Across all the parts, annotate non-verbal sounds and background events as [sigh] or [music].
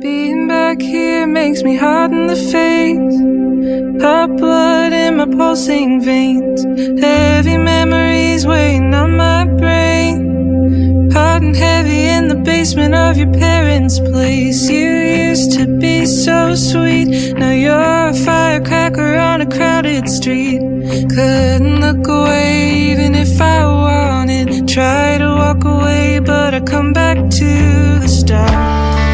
Being back here makes me hot in the face. Hot blood in my pulsing veins. Heavy memories weighing on my brain. Hot and heavy in the basement of your parents' place. You used to be so sweet. Now you're a firecracker on a crowded street. Couldn't look away even if I wanted. Try to walk away, but I come back to the start.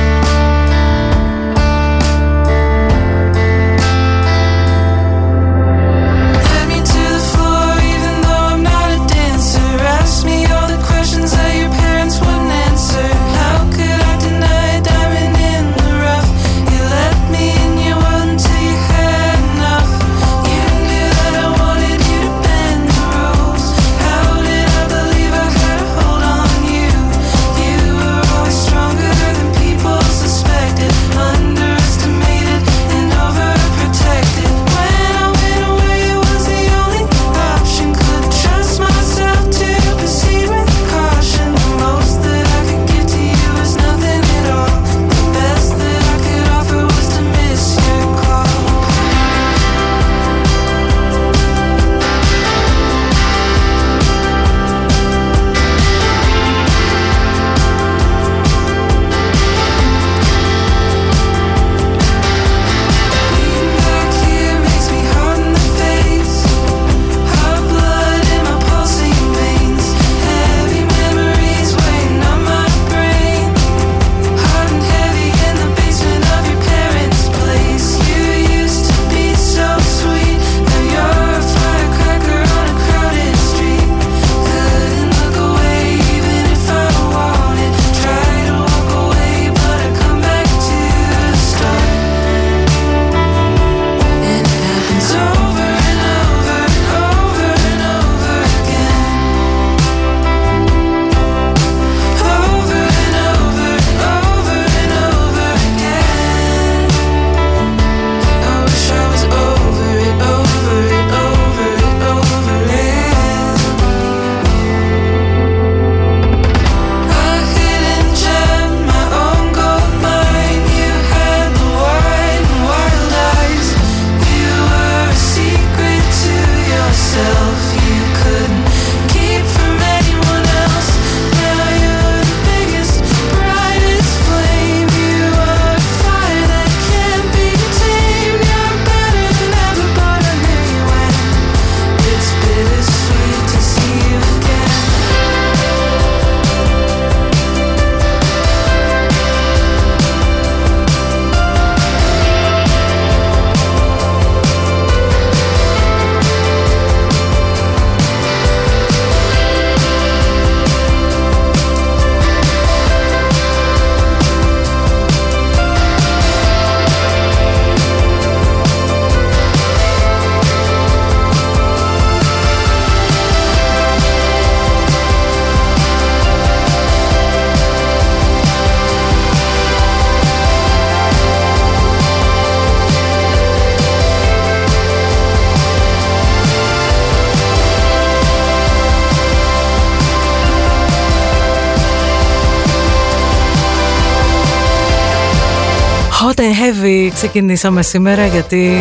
Ξεκινήσαμε σήμερα γιατί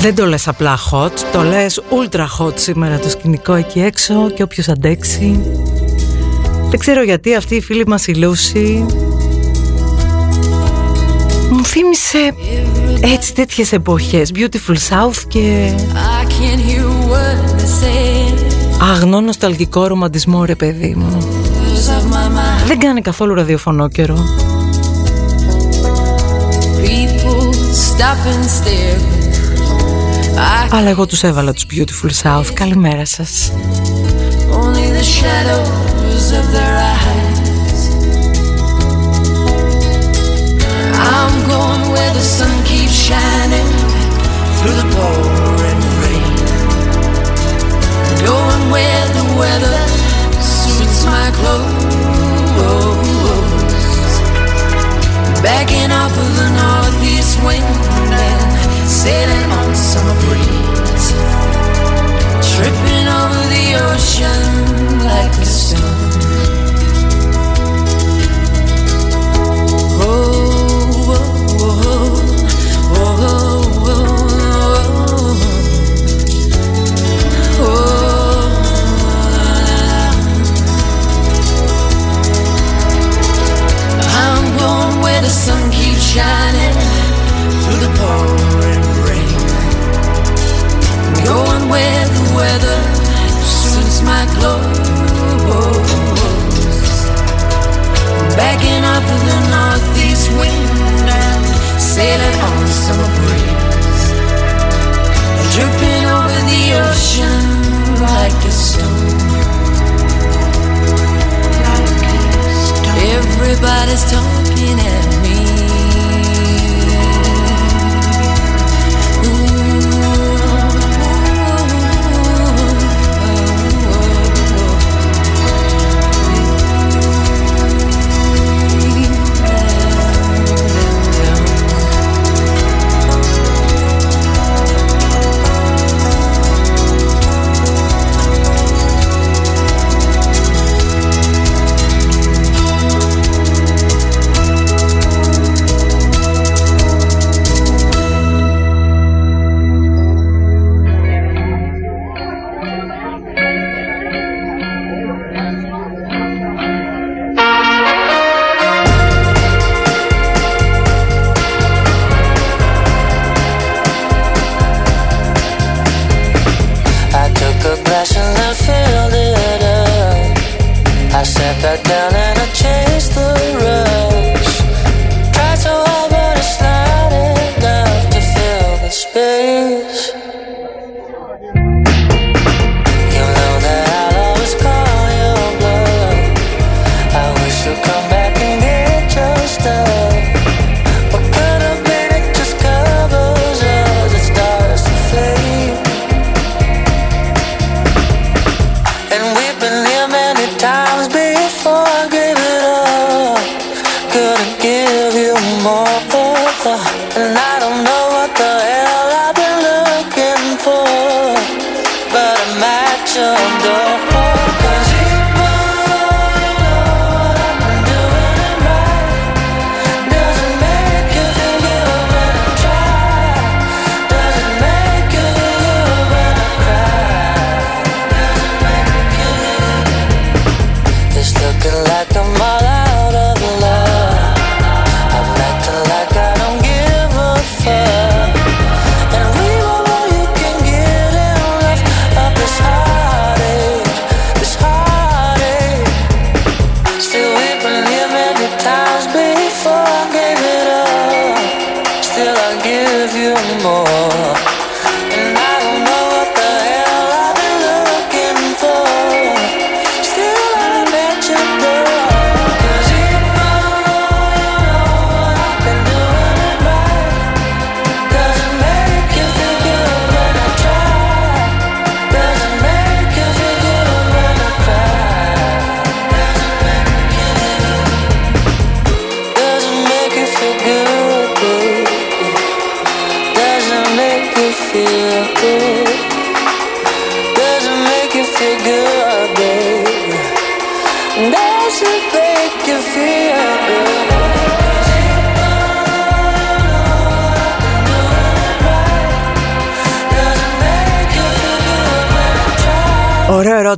δεν το λες απλά hot, το λες ultra hot σήμερα το σκηνικό εκεί έξω και όποιος αντέξει. Δεν ξέρω γιατί αυτή η φίλη μας η Λούση μου θύμισε έτσι τέτοιες εποχές, Beautiful South και αγνό νοσταλγικό ρομαντισμό ρε παιδί μου. Δεν κάνει καθόλου ραδιοφωνό καιρό. Αλλά εγώ τους έβαλα τους Beautiful South Καλημέρα σας Only the shadows of their eyes I'm going where the sun keeps shining Through the pouring rain Going where the weather suits my clothes Backing off of the northeast wind and sailing on summer breeze. Tripping over the ocean like a stone. Oh. sun keeps shining through the pouring rain. Going where the weather suits my clothes. Backing up in the northeast wind and sailing on the summer breeze. Dripping over the ocean like a stone. Everybody's talking and match on the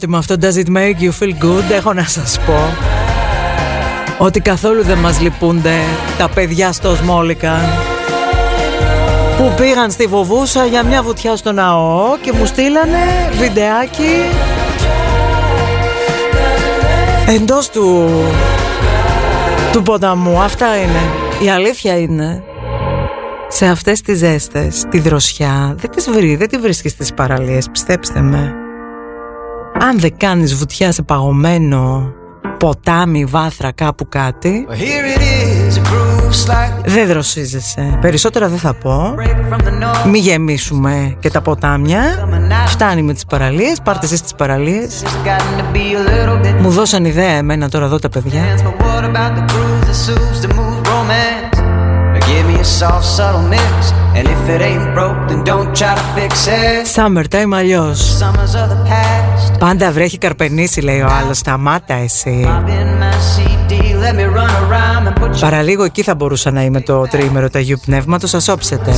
ερώτημα αυτό Does it make you feel good; Έχω να σας πω Ότι καθόλου δεν μας λυπούνται Τα παιδιά στο Σμόλικα Που πήγαν στη Βοβούσα Για μια βουτιά στο ναό Και μου στείλανε βιντεάκι Εντός του Του ποταμού. Αυτά είναι. Η αλήθεια είναι σε αυτές τις ζέστες, τη δροσιά, δεν τις βρει, δεν τη βρίσκεις στις παραλίες, πιστέψτε με αν δεν κάνεις βουτιά σε παγωμένο ποτάμι, βάθρα, κάπου κάτι Δεν δροσίζεσαι. Περισσότερα δεν θα πω. Μη γεμίσουμε και τα ποτάμια. Φτάνει με τις παραλίες. Πάρτε εσείς τις παραλίες. Μου δώσαν ιδέα εμένα τώρα εδώ τα παιδιά Summertime αλλιώς. Πάντα βρέχει καρπενήσι λέει ο άλλος. Σταμάτα εσύ. Παραλίγο εκεί θα μπορούσα να είμαι το τριήμερο του Αγίου Πνεύματος Σας όψετε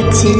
Chỉ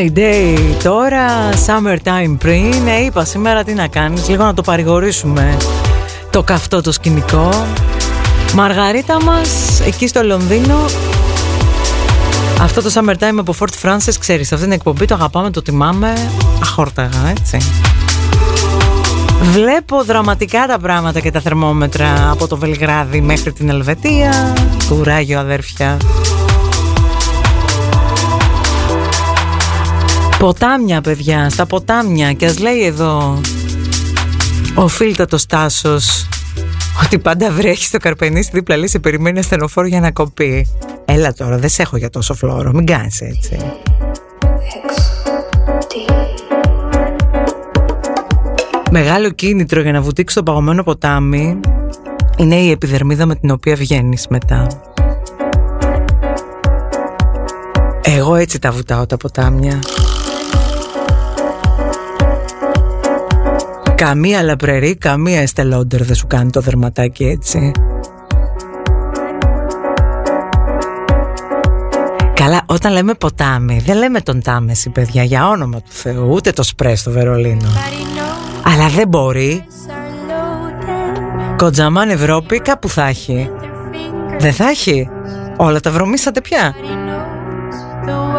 Sunny day τώρα, summertime πριν. Ε, είπα σήμερα τι να κάνεις, λίγο να το παρηγορήσουμε το καυτό το σκηνικό. Μαργαρίτα μας, εκεί στο Λονδίνο, αυτό το summertime από Fort Francis, ξέρεις, αυτή την εκπομπή το αγαπάμε, το τιμάμε, αχόρταγα, έτσι. Βλέπω δραματικά τα πράγματα και τα θερμόμετρα από το Βελγράδι μέχρι την Ελβετία, κουράγιο αδέρφια. Ποτάμια παιδιά, στα ποτάμια και ας λέει εδώ ο φίλτατος Τάσος ότι πάντα βρέχει στο Καρπενήσι δίπλα λέει σε περιμένει ασθενοφόρο για να κοπεί. Έλα τώρα, δεν σε έχω για τόσο φλόρο, μην κάνεις έτσι. Μεγάλο κίνητρο για να βουτήξει το παγωμένο ποτάμι είναι η επιδερμίδα με την οποία βγαίνεις μετά. Εγώ έτσι τα βουτάω τα ποτάμια. Καμία λαπρερή, καμία εστελόντερ δεν σου κάνει το δερματάκι έτσι. Καλά, όταν λέμε ποτάμι, δεν λέμε τον Τάμεση, παιδιά, για όνομα του Θεού, ούτε το σπρέ στο Βερολίνο. Αλλά δεν μπορεί. Κοντζαμάν Ευρώπη κάπου θα έχει. Δεν θα έχει. Όλα τα βρωμίσατε πια.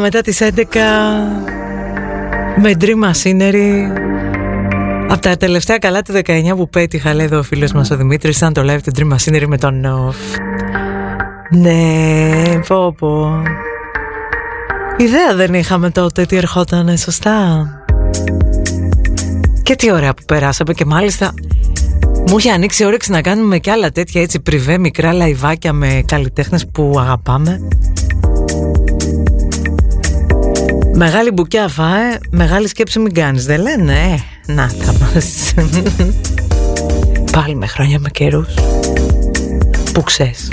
Μετά τις 11 με Dream Machinery από τα τελευταία καλά του 19 που πέτυχα λέει εδώ ο φίλος μας ο Δημήτρης ήταν το live του Dream Machinery με τον Νοφ. Ναι, πω πω. Ιδέα δεν είχαμε τότε τι ερχόταν σωστά. Και τι ωραία που περάσαμε και μάλιστα μου είχε ανοίξει όρεξη να κάνουμε και άλλα τέτοια έτσι πριβέ μικρά λαϊβάκια με καλλιτέχνες που αγαπάμε Μεγάλη μπουκιά φάε, μεγάλη σκέψη μην κάνεις, δεν λένε, ε, να θα μας. Πάλι με χρόνια με καιρούς, που ξέρεις.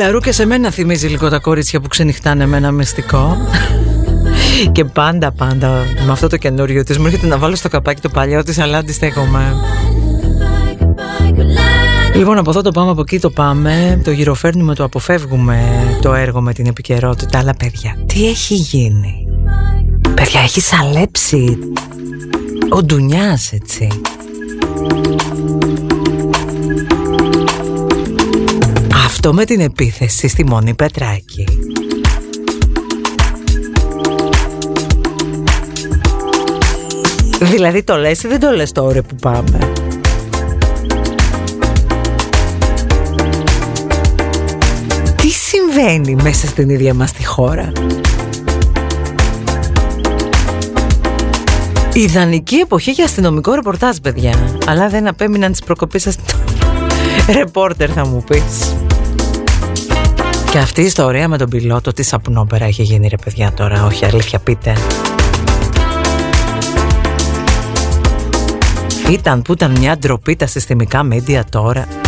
Λαρού και σε μένα θυμίζει λίγο τα κορίτσια που ξενυχτάνε με ένα μυστικό. [laughs] και πάντα πάντα με αυτό το καινούριο της μου έρχεται να βάλω στο καπάκι το παλιό της αλλά αντιστέκομαι. Λοιπόν από εδώ το πάμε από εκεί το πάμε Το γυροφέρνουμε το αποφεύγουμε Το έργο με την επικαιρότητα Αλλά παιδιά τι έχει γίνει; Παιδιά έχει σαλέψει Ο Ντουνιάς έτσι Αυτό με την επίθεση στη Μόνη Πετράκη. Δηλαδή το λες ή δεν το λες τώρα που πάμε; Τι συμβαίνει μέσα στην ίδια μας τη χώρα; Ιδανική εποχή για αστυνομικό ρεπορτάζ παιδιά. Αλλά δεν απέμειναν τις προκοπές σας [laughs] Ρεπόρτερ θα μου πεις και αυτή η ιστορία με τον πιλότο τι σαπνόπερα έχει γίνει ρε παιδιά τώρα. Όχι αλήθεια πείτε. Ήταν που ήταν μια ντροπή τα συστημικά μέντια τώρα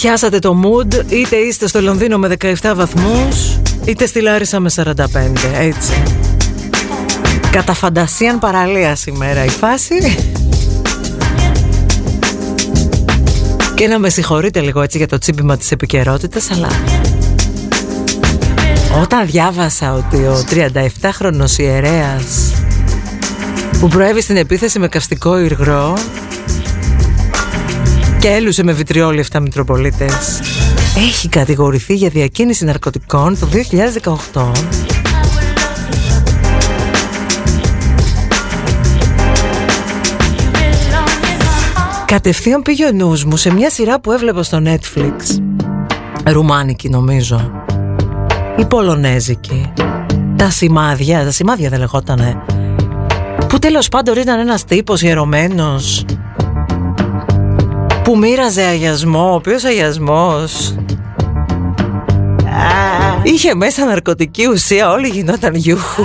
πιάσατε το mood, είτε είστε στο Λονδίνο με 17 βαθμούς, είτε στη Λάρισα με 45, έτσι. Κατά φαντασίαν παραλία σήμερα η φάση. Και να με συγχωρείτε λίγο έτσι για το τσίπημα της επικαιρότητας, αλλά όταν διάβασα ότι ο 37χρονος ιερέας που προέβη στην επίθεση με καυστικό υγρό και έλουσε με βιτριόλι 7 Μητροπολίτες. Έχει κατηγορηθεί για διακίνηση ναρκωτικών το 2018 Κατευθείαν πήγε ο νους μου σε μια σειρά που έβλεπα στο Netflix. Ρουμάνικη νομίζω. Ή Πολωνέζικη. Τα σημάδια, τα σημάδια δεν λεγότανε. Που τέλος πάντων ήταν ένας τύπος ιερωμένος Που μοίραζε αγιασμό, ο οποίος αγιασμός Είχε μέσα ναρκωτική ουσία, όλοι γινόταν γιούχου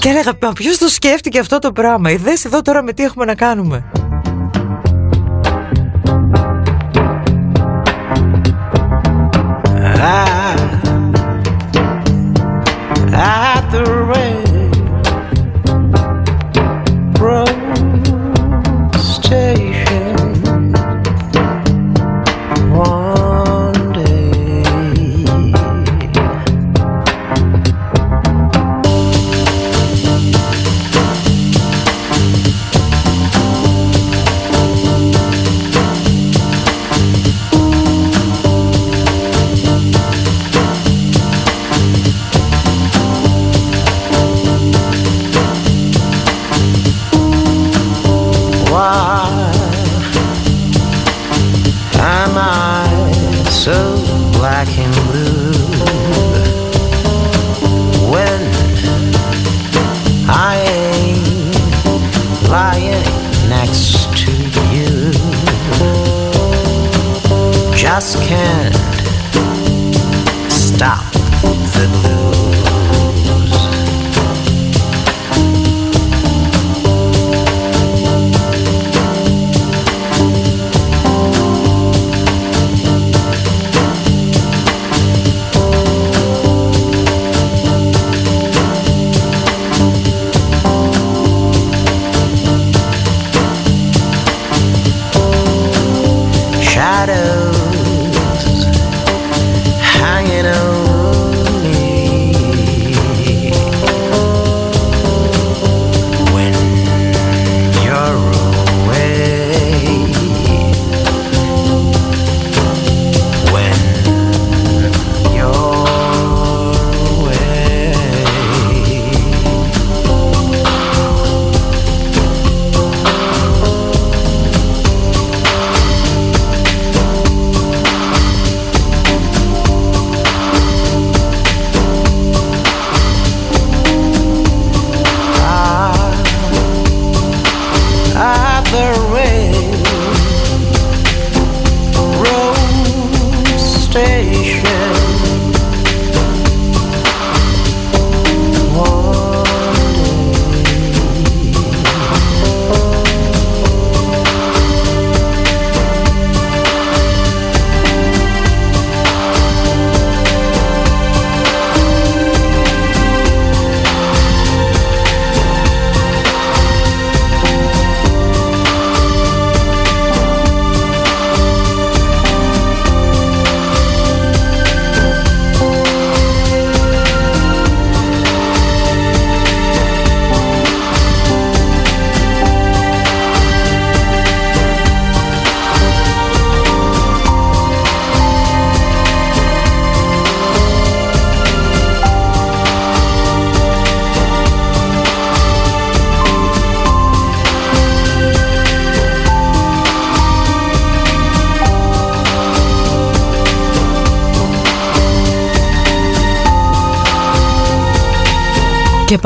Και έλεγα, μα ποιος το σκέφτηκε αυτό το πράγμα; Είδες εδώ τώρα με τι έχουμε να κάνουμε black and blue when I ain't lying next to you? Just can't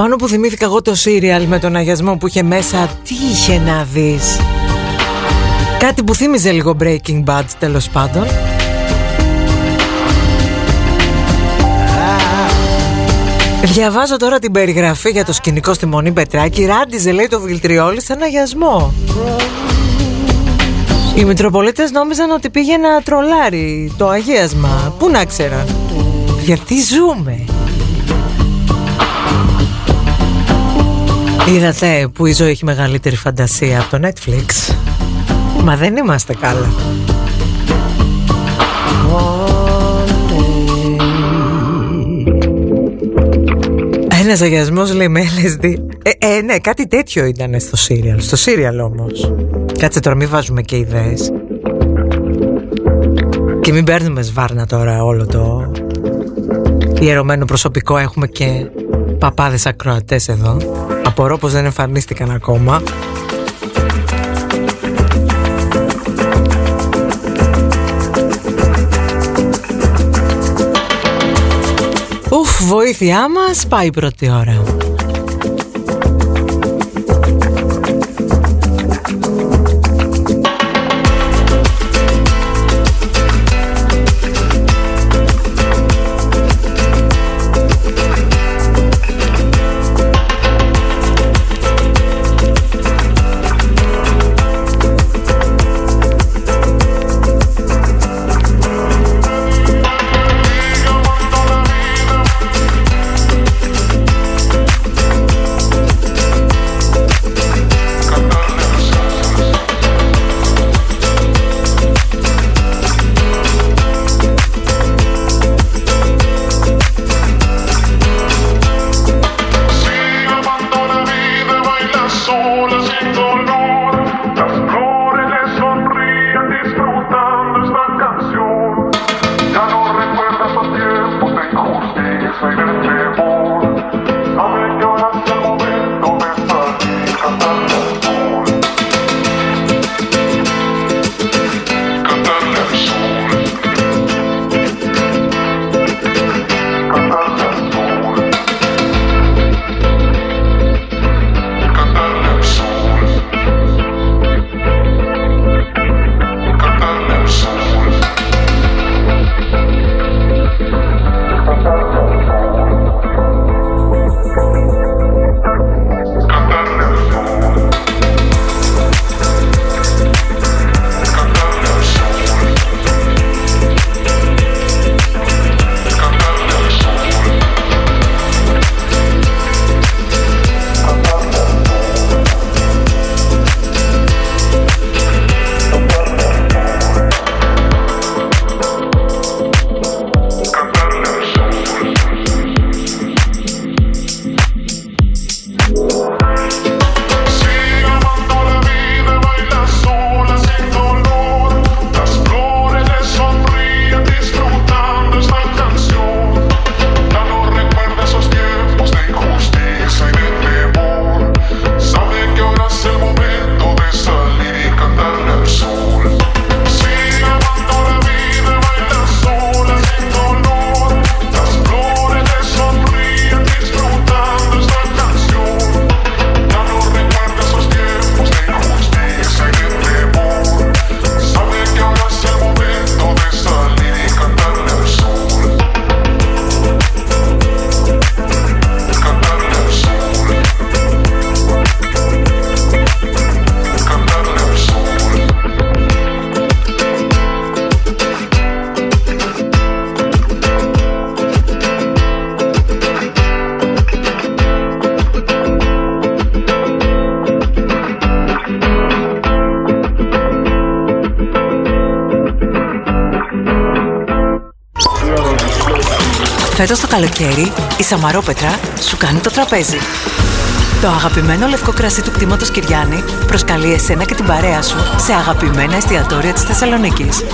πάνω που θυμήθηκα εγώ το σύριαλ με τον αγιασμό που είχε μέσα Τι είχε να δεις; Κάτι που θύμιζε λίγο Breaking Bad τέλος πάντων Διαβάζω τώρα την περιγραφή για το σκηνικό στη Μονή Πετράκη. Ράντιζε λέει το Βιλτριόλι σε ένα αγιασμό. Οι Μητροπολίτες νόμιζαν ότι πήγε να τρολάρει το αγίασμα. Πού να ξέραν. Γιατί ζούμε; Είδατε που η ζωή έχει μεγαλύτερη φαντασία από το Netflix. Μα δεν είμαστε καλά. Ένας αγιασμός λέει με LSD. Ε, ε, ναι, κάτι τέτοιο ήταν στο σύριαλ. Στο σύριαλ όμως. Κάτσε τώρα, μην βάζουμε και ιδέες. Και μην παίρνουμε σβάρνα τώρα όλο το ιερωμένο προσωπικό. Έχουμε και παπάδες ακροατές εδώ. Απορώ πως δεν εμφανίστηκαν ακόμα. Ουφ, βοήθειά μας πάει η πρώτη ώρα. Η Σαμαρόπετρα σου κάνει το τραπέζι. Το αγαπημένο λευκό κρασί του κτήματος Κυριάννη προσκαλεί εσένα και την παρέα σου σε αγαπημένα εστιατόρια της Θεσσαλονίκης.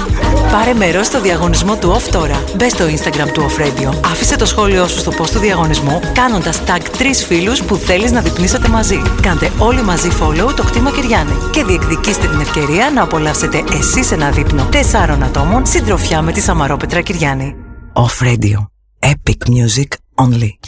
Πάρε μέρος στο διαγωνισμό του OFF τώρα. Μπες στο Instagram του Off Radio. Άφησε το σχόλιο σου στο post του διαγωνισμού κάνοντας tag τρεις φίλους που θέλεις να διπνήσετε μαζί. Κάντε όλοι μαζί follow το κτήμα Κυριάννη και διεκδικήστε την ευκαιρία να απολαύσετε εσείς ένα δείπνο τεσσάρων ατόμων συντροφιά με τη Σαμαρόπετρα Κυριάννη. Off Radio. Epic music only.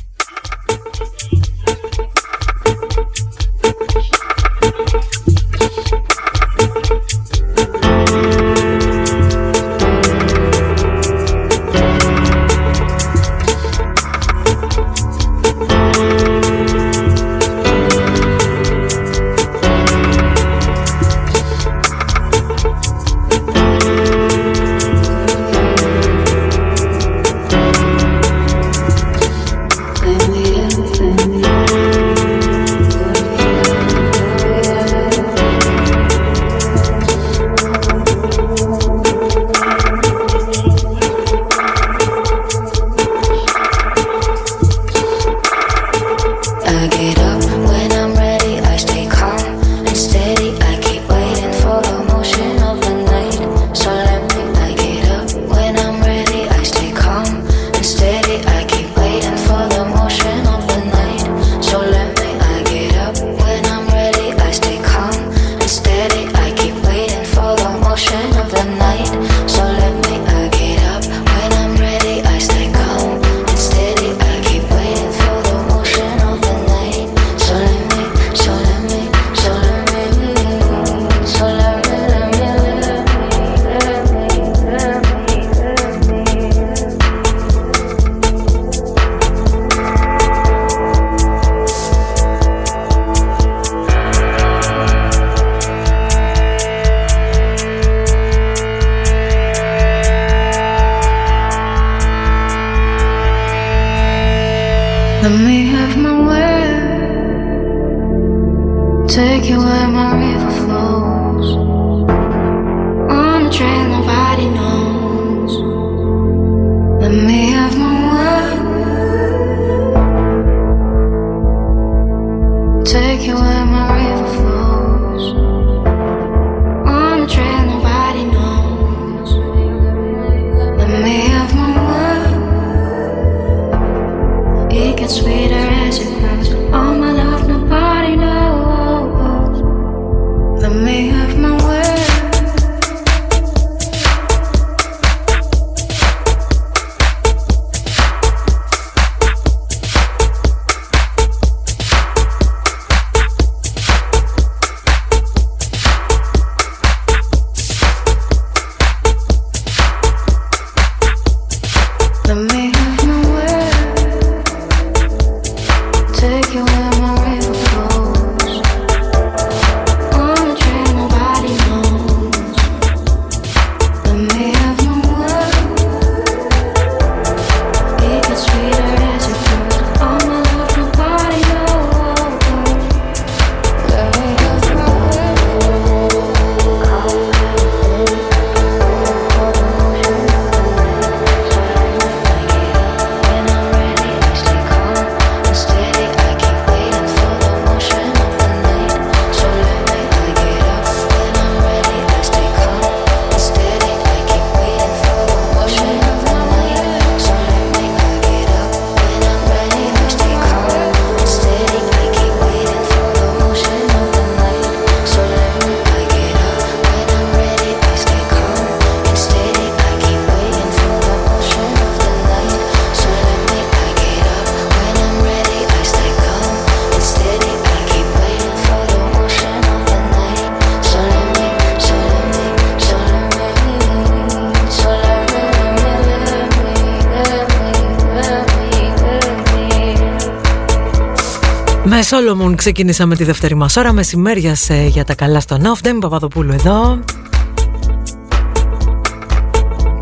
Σόλομον ξεκινήσαμε τη δεύτερη μας ώρα. Μεσημέριασε για τα καλά στον off Ντέμι Παπαδοπούλου εδώ.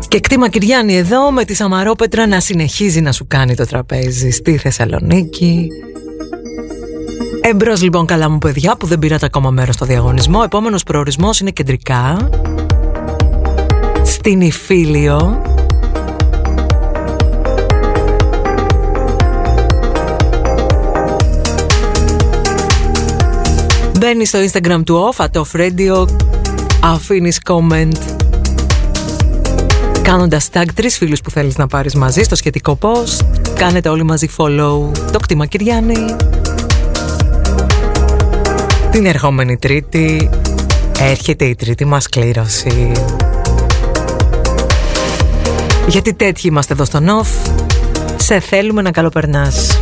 Και κτήμα Κυριάννη εδώ με τη Σαμαρόπετρα να συνεχίζει να σου κάνει το τραπέζι στη Θεσσαλονίκη. Εμπρός λοιπόν καλά μου παιδιά που δεν πήρατε ακόμα μέρος στο διαγωνισμό. Επόμενος προορισμός είναι κεντρικά. Στην Ιφίλιο Μπαίνει στο Instagram του Off, το Radio, αφήνεις comment κάνοντας tag τρεις φίλους που θέλεις να πάρεις μαζί στο σχετικό post. Κάνετε όλοι μαζί follow το κτήμα Κυριάννη. Την ερχόμενη Τρίτη έρχεται η τρίτη μας κλήρωση. Γιατί τέτοιοι είμαστε εδώ στο Off. Σε θέλουμε να καλοπερνάς.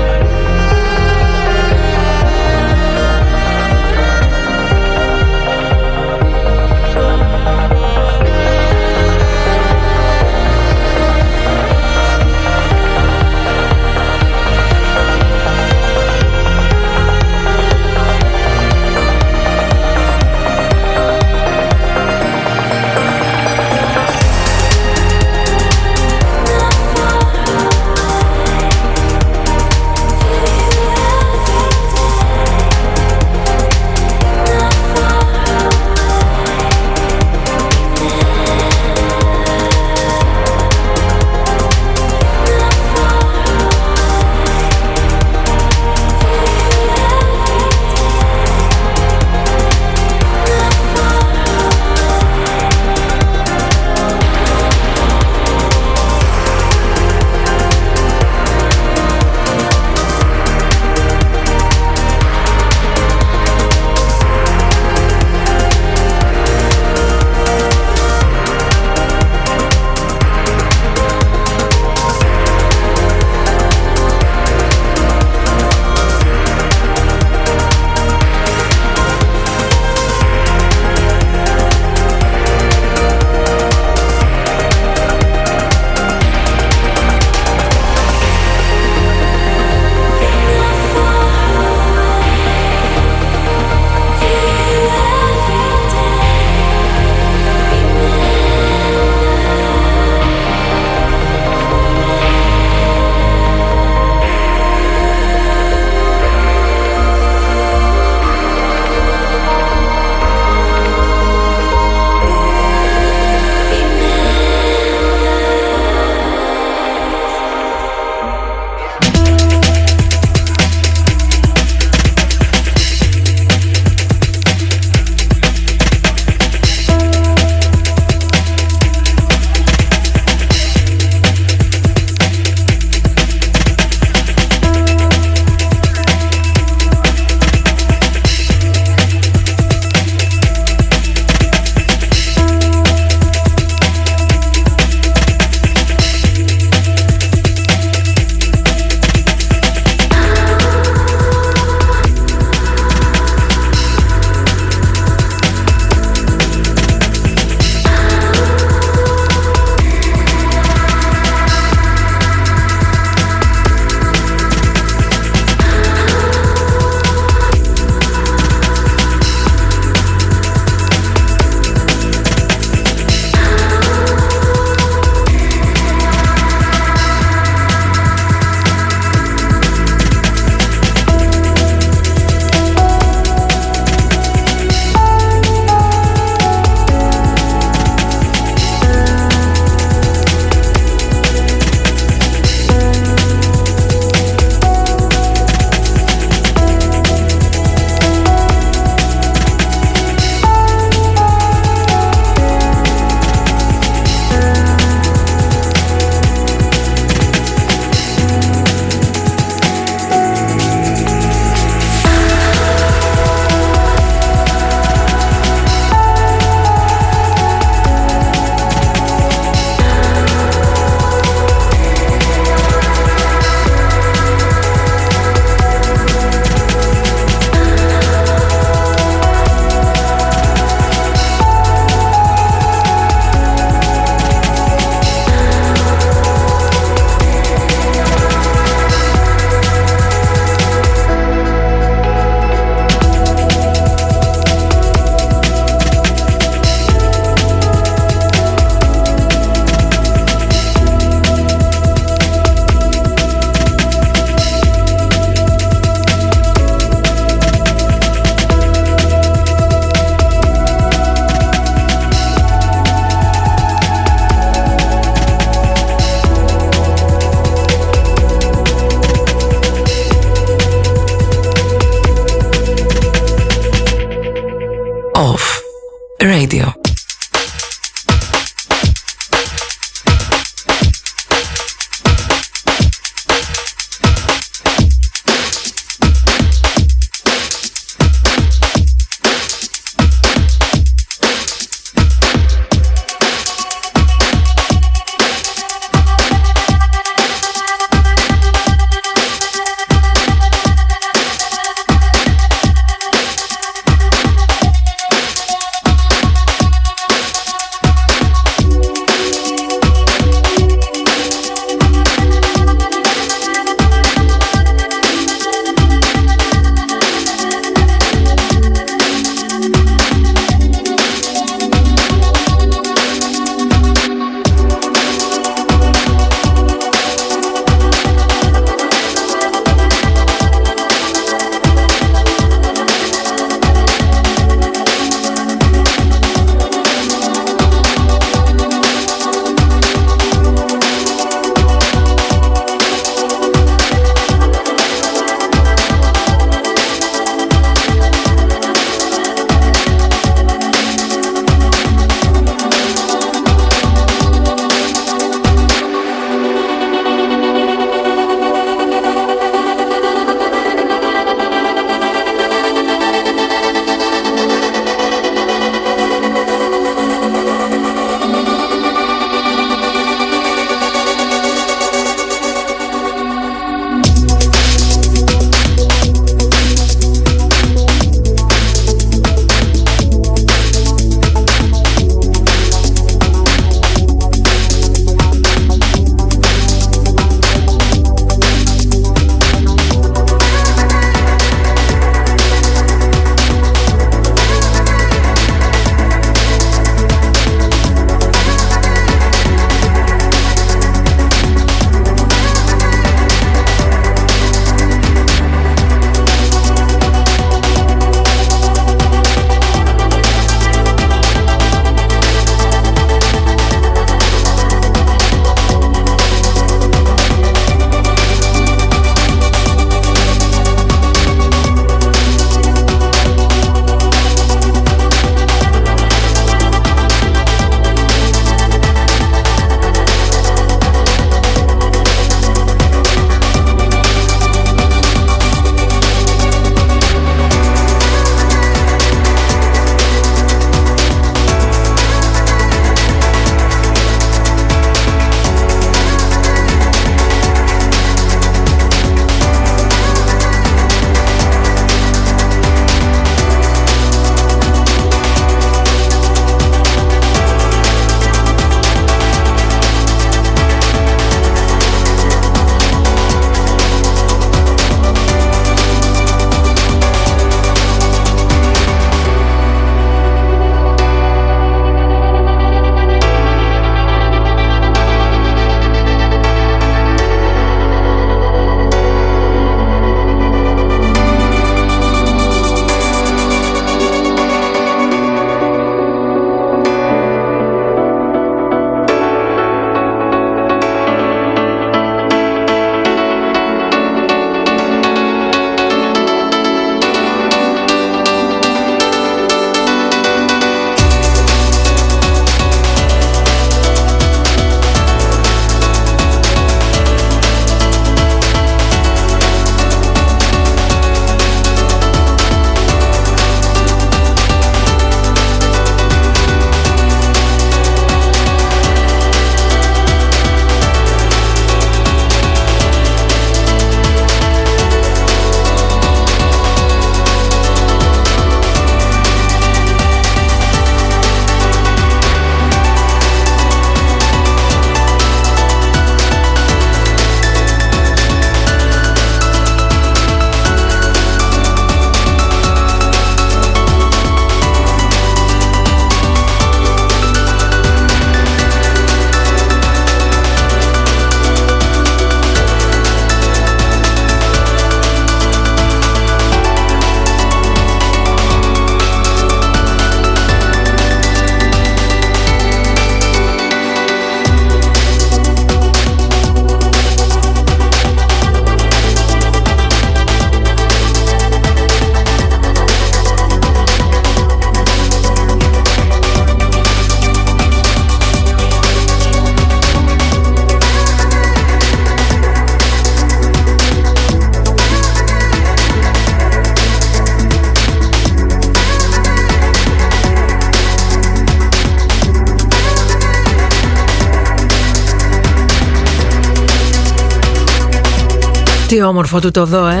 Όμορφο του το δω, ε!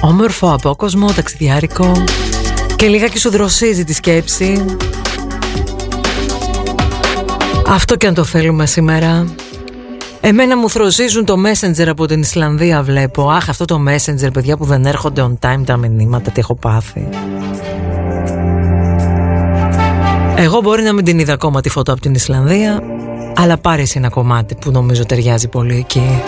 Όμορφο απόκοσμο, ταξιδιάρικο και λίγα σου δροσίζει τη σκέψη. Αυτό και αν το θέλουμε σήμερα. Εμένα μου θροσίζουν το Messenger από την Ισλανδία βλέπω. Αχ, αυτό το Messenger, παιδιά που δεν έρχονται on time τα μηνύματα, τι έχω πάθει. Εγώ μπορεί να μην την είδα ακόμα τη φωτό από την Ισλανδία, αλλά πάρει ένα κομμάτι που νομίζω ταιριάζει πολύ εκεί.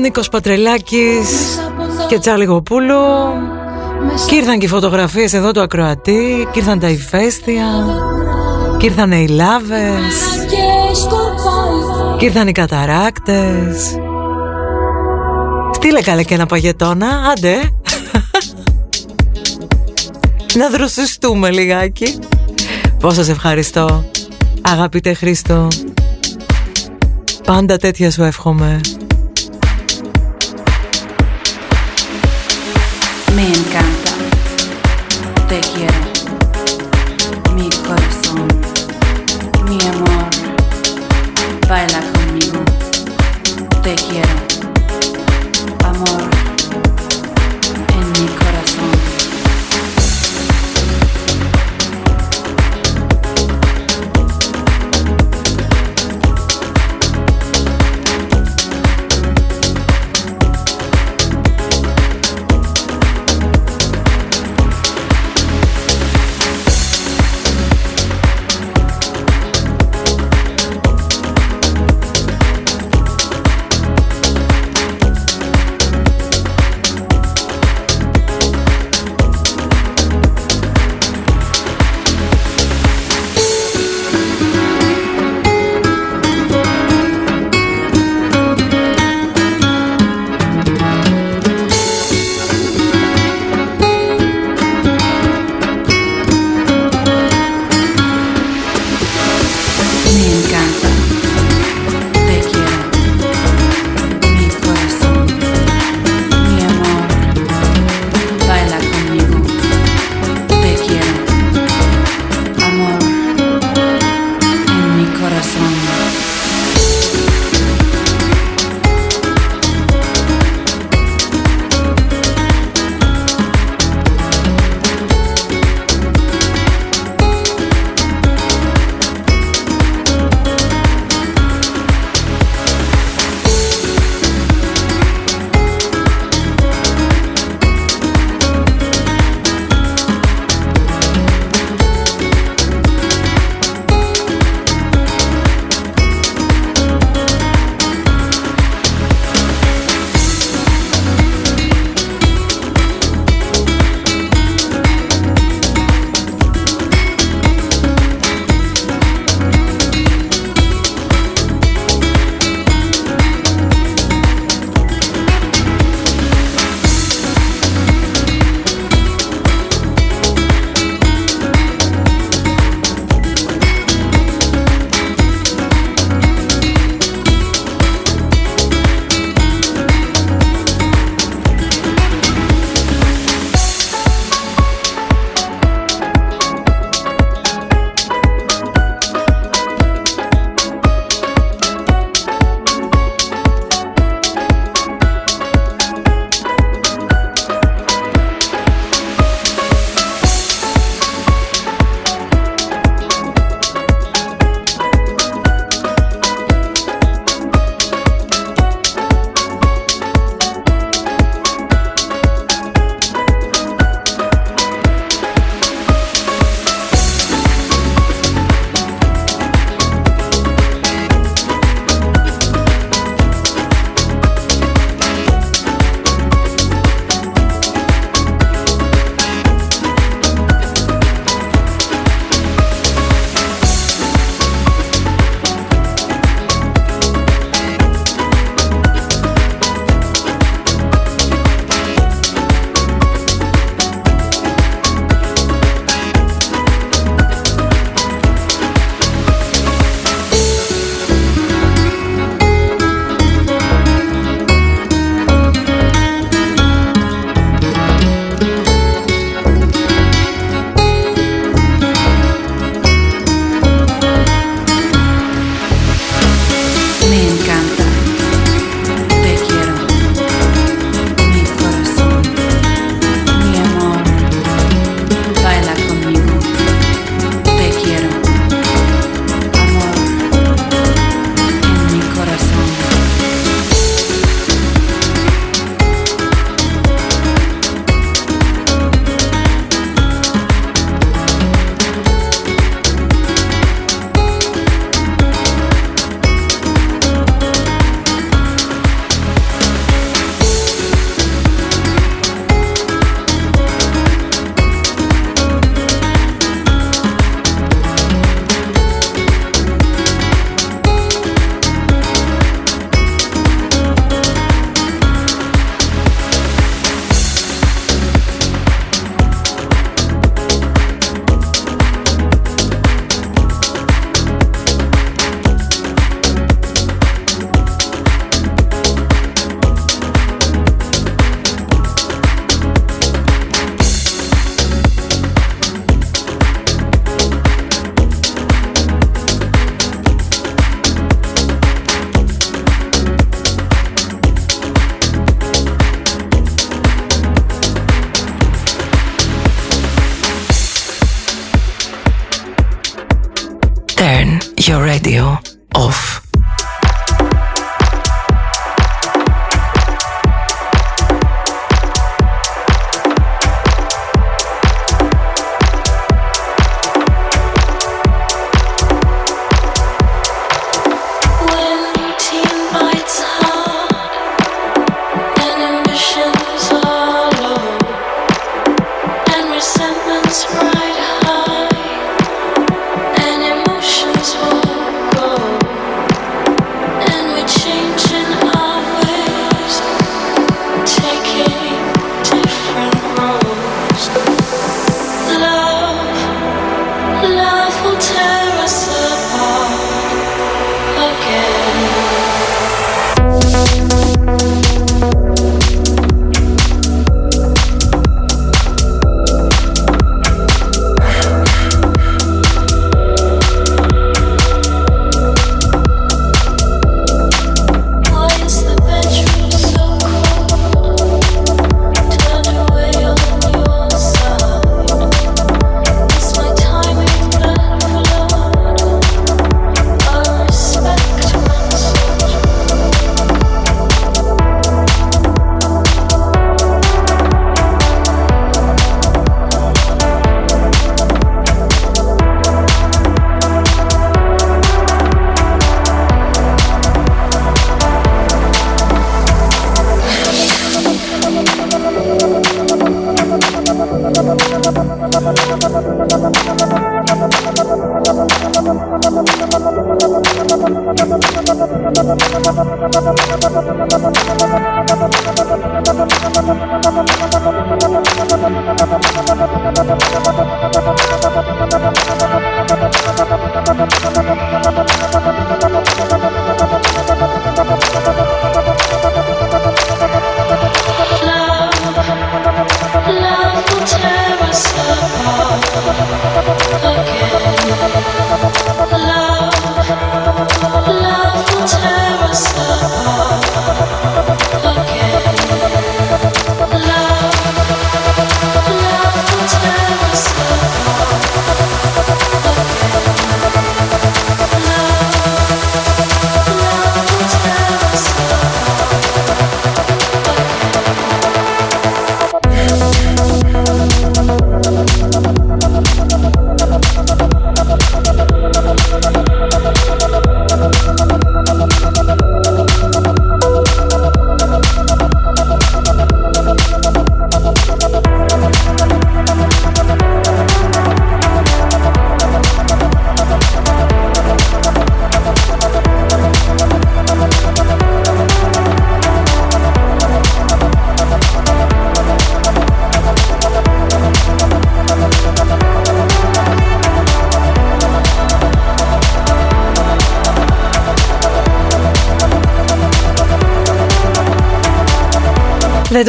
Νίκος Πατρελάκης και Τσάλι Γοπούλου. Και ήρθαν και οι φωτογραφίες εδώ του ακροατή και ήρθαν τα ηφαίστεια και ήρθαν οι λάβες και ήρθαν οι καταράκτες. Στείλε καλέ και ένα παγετώνα, άντε. [laughs] Να δροσιστούμε λιγάκι. Πώς σας ευχαριστώ Αγαπητέ Χρήστο. Πάντα τέτοια σου εύχομαι Me encanta, te quiero,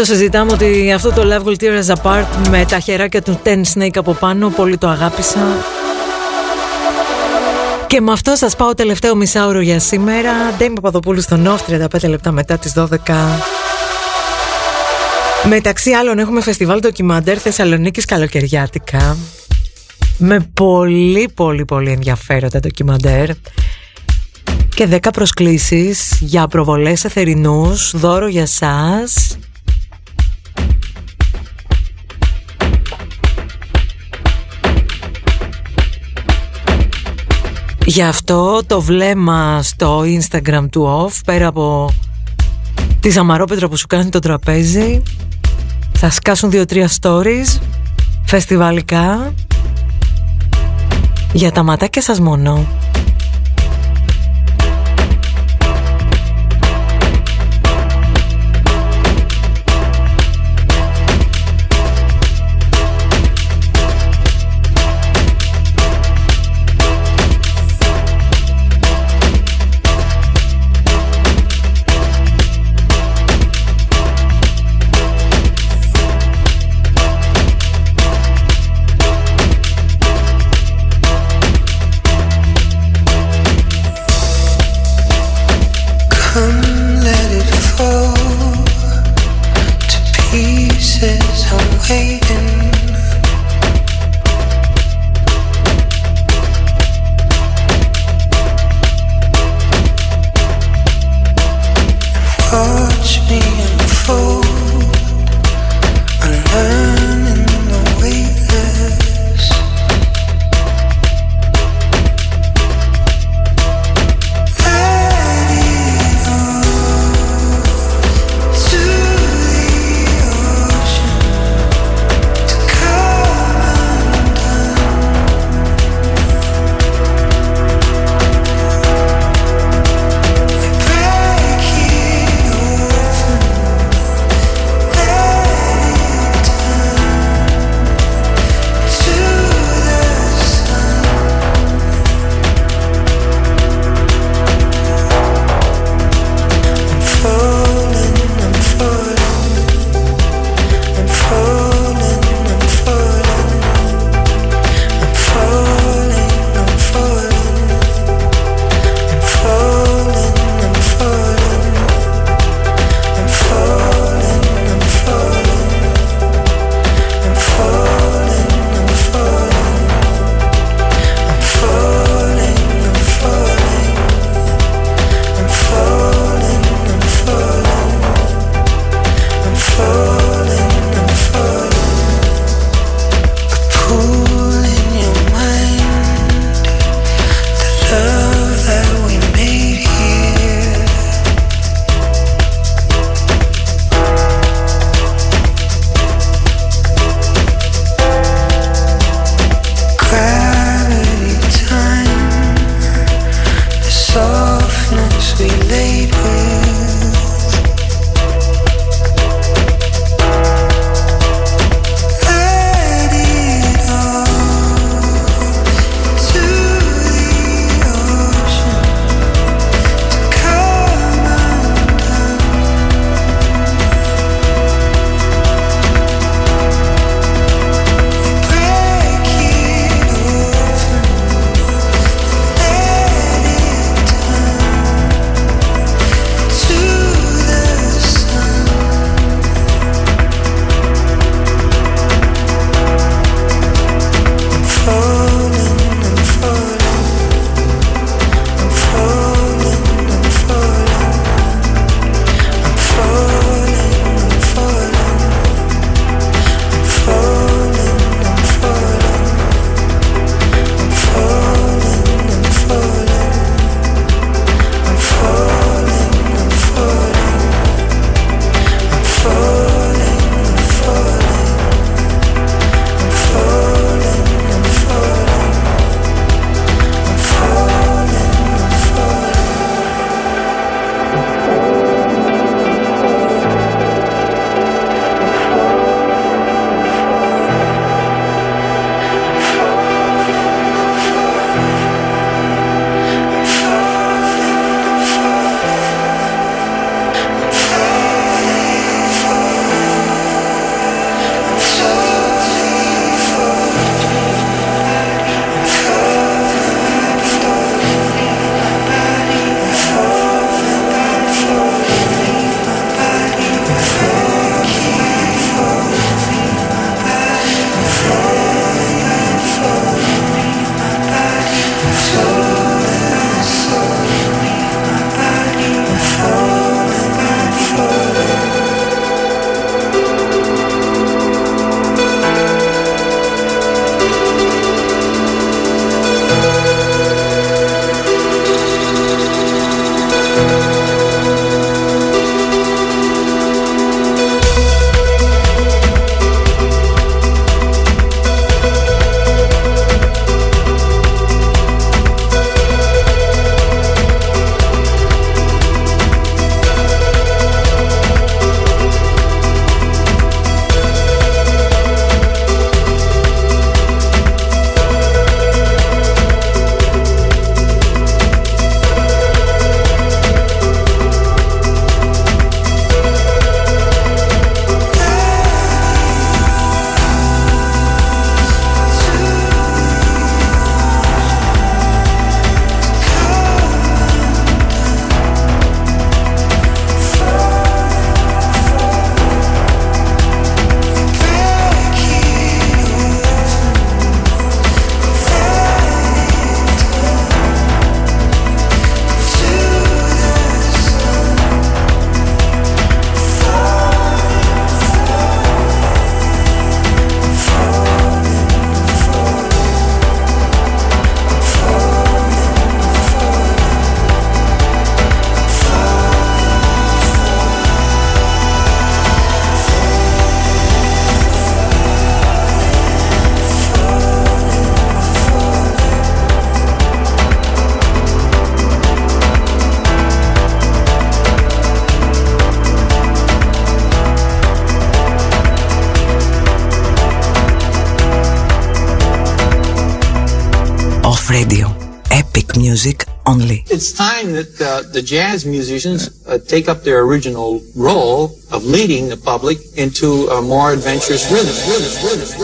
το συζητάμε ότι αυτό το Love Will Tear Us Apart με τα χεράκια του Ten Snake από πάνω πολύ το αγάπησα. Και με αυτό σας πάω τελευταίο μισάωρο για σήμερα. Ντέιμ Παπαδοπούλου στον Off 35 λεπτά μετά τις 12 Μεταξύ άλλων έχουμε φεστιβάλ ντοκιμαντέρ Θεσσαλονίκης καλοκαιριάτικα. Με πολύ πολύ πολύ ενδιαφέροντα ντοκιμαντέρ. Και 10 προσκλήσεις για προβολές σε θερινούς, δώρο για σας Γι' αυτό το βλέμμα στο Instagram του Off Πέρα από τη Ζαμαρόπετρα που σου κάνει το τραπέζι Θα σκάσουν δύο-τρία stories Φεστιβαλικά Για τα ματάκια σας μόνο places I'm waiting the jazz musicians uh, take up their original role of leading the public into a more adventurous rhythm. rhythm, rhythm, rhythm.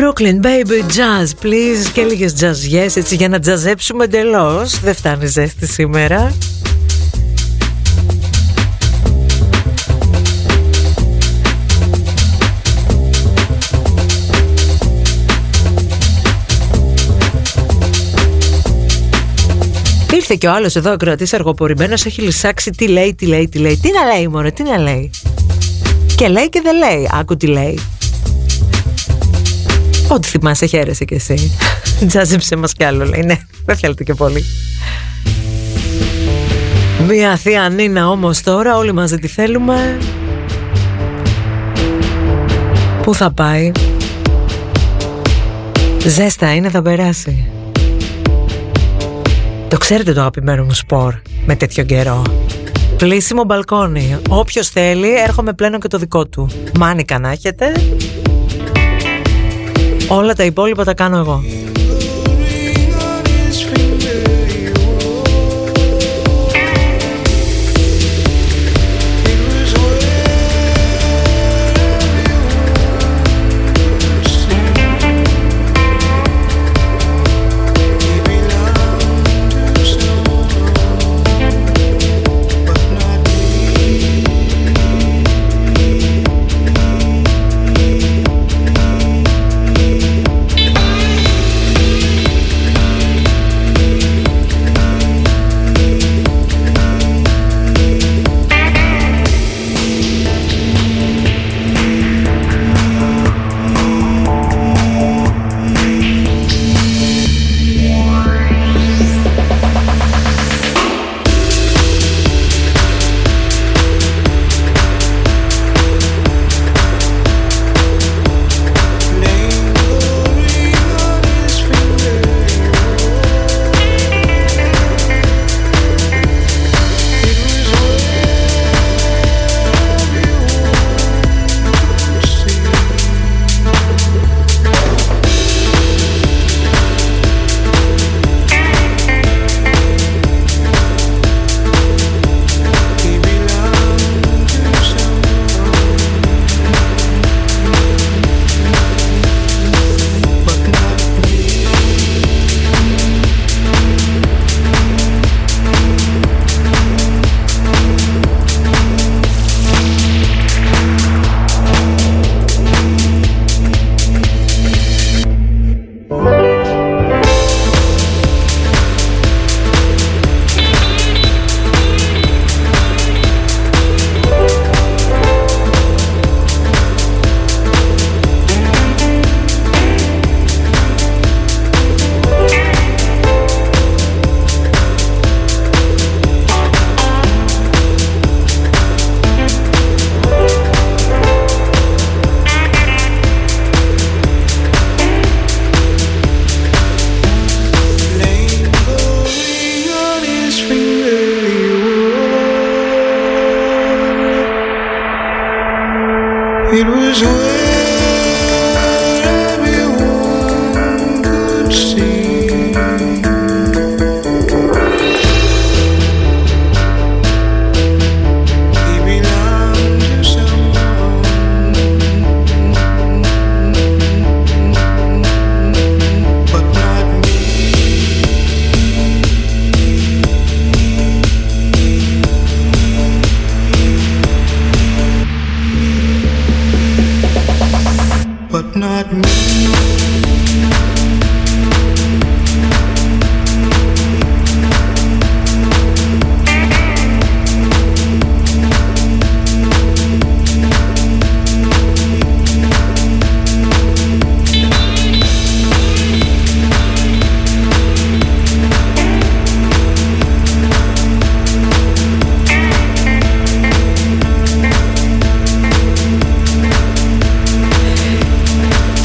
Brooklyn baby jazz please και λίγες τζαζιές έτσι για να τζαζέψουμε εντελώς. Δεν φτάνει ζέστη σήμερα. Ήρθε και ο άλλος εδώ ακροατής αργοπορημένος, έχει λυσάξει τι λέει, τι λέει, τι λέει. Τι να λέει, Μωρέ, τι να λέει. Και λέει και δεν λέει. Άκου τι λέει. Ό,τι θυμάσαι, χαίρεσαι κι εσύ. [laughs] Τζάζεψε μας κι άλλο, λέει. Ναι, δεν θέλετε και πολύ. Μία θεία Νίνα όμως τώρα, όλοι μαζί τη θέλουμε. Πού θα πάει; Ζέστα είναι, θα περάσει. Το ξέρετε το αγαπημένο μου σπορ με τέτοιο καιρό. Πλήσιμο μπαλκόνι. Όποιος θέλει, έρχομαι πλένω και το δικό του. Μάνικα να έχετε. Όλα τα υπόλοιπα τα κάνω εγώ.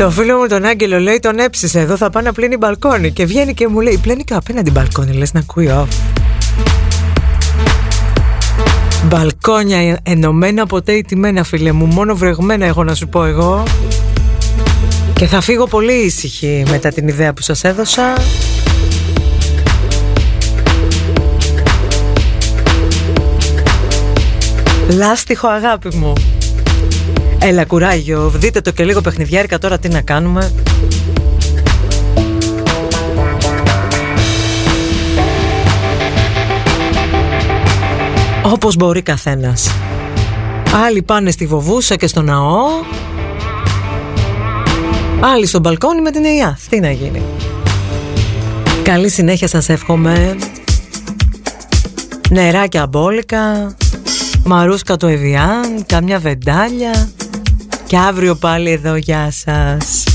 Το φίλο μου τον Άγγελο λέει τον έψησε εδώ θα πάει να πλύνει μπαλκόνι και βγαίνει και μου λέει πλένει και απέναντι μπαλκόνι λες να ακούει off. Μπαλκόνια ενωμένα ποτέ ηττημένα φίλε μου μόνο βρεγμένα έχω να σου πω εγώ. Και θα φύγω πολύ ήσυχη μετά την ιδέα που σας έδωσα. Λάστιχο αγάπη μου Έλα κουράγιο, δείτε το και λίγο παιχνιδιάρικα τώρα τι να κάνουμε. Όπως μπορεί καθένας. Άλλοι πάνε στη Βοβούσα και στο ναό. Άλλοι στον μπαλκόνι με την ΕΙΑ. Τι να γίνει. Καλή συνέχεια σας εύχομαι. Νεράκια μπόλικα. Μαρούσκα το Εβιάν. Καμιά βεντάλια. Και αύριο πάλι εδώ Γεια σας